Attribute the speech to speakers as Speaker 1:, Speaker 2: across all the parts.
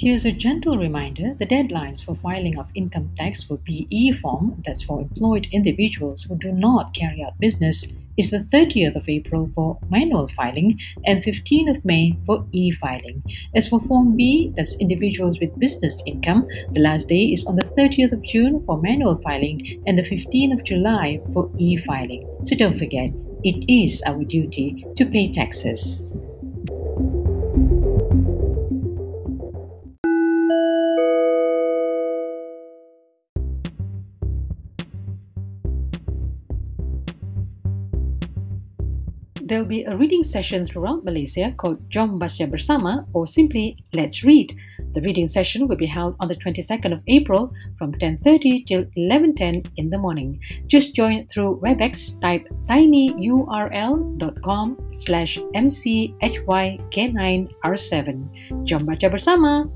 Speaker 1: Here's a gentle reminder the deadlines for filing of income tax for BE form, that's for employed individuals who do not carry out business, is the 30th of April for manual filing and 15th of May for e filing. As for Form B, that's individuals with business income, the last day is on the 30th of June for manual filing and the 15th of July for e filing. So don't forget, it is our duty to pay taxes. There'll be a reading session throughout Malaysia called Jom Baca Bersama or simply Let's Read. The reading session will be held on the 22nd of April from 10.30 till 11.10 in the morning. Just join through WebEx, type tinyurl.com slash mchyk9r7. Jom Baca Bersama!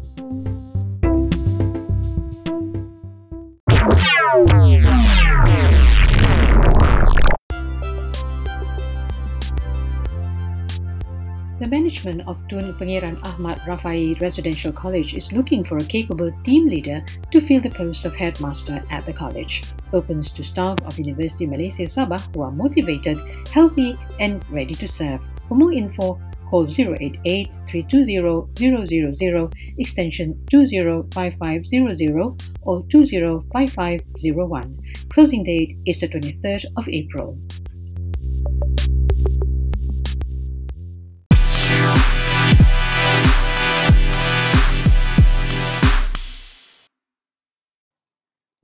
Speaker 1: Management of Tun Pangeran Ahmad Rafai Residential College is looking for a capable team leader to fill the post of headmaster at the college. Opens to staff of University Malaysia Sabah who are motivated, healthy, and ready to serve. For more info, call 088 320 000 extension 205500 or 205501. Closing date is the 23rd of April.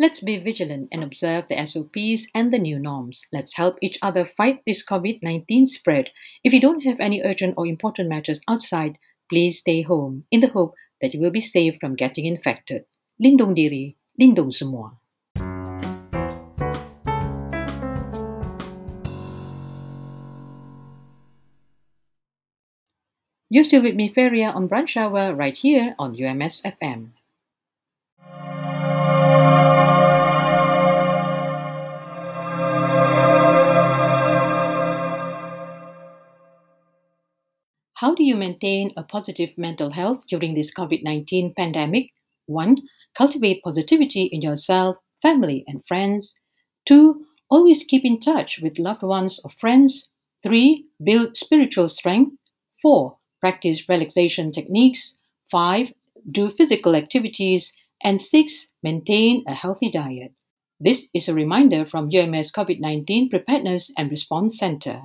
Speaker 1: Let's be vigilant and observe the SOPs and the new norms. Let's help each other fight this COVID 19 spread. If you don't have any urgent or important matters outside, please stay home in the hope that you will be safe from getting infected. Lindung diri, lindung semua. You're still with me, Feria, on Brunch Hour right here on UMS FM. Do you maintain a positive mental health during this COVID 19 pandemic? 1. Cultivate positivity in yourself, family, and friends. 2. Always keep in touch with loved ones or friends. 3. Build spiritual strength. 4. Practice relaxation techniques. 5. Do physical activities. And 6. Maintain a healthy diet. This is a reminder from UMS COVID 19 Preparedness and Response Center.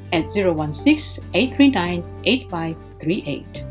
Speaker 1: at 016 839 8538.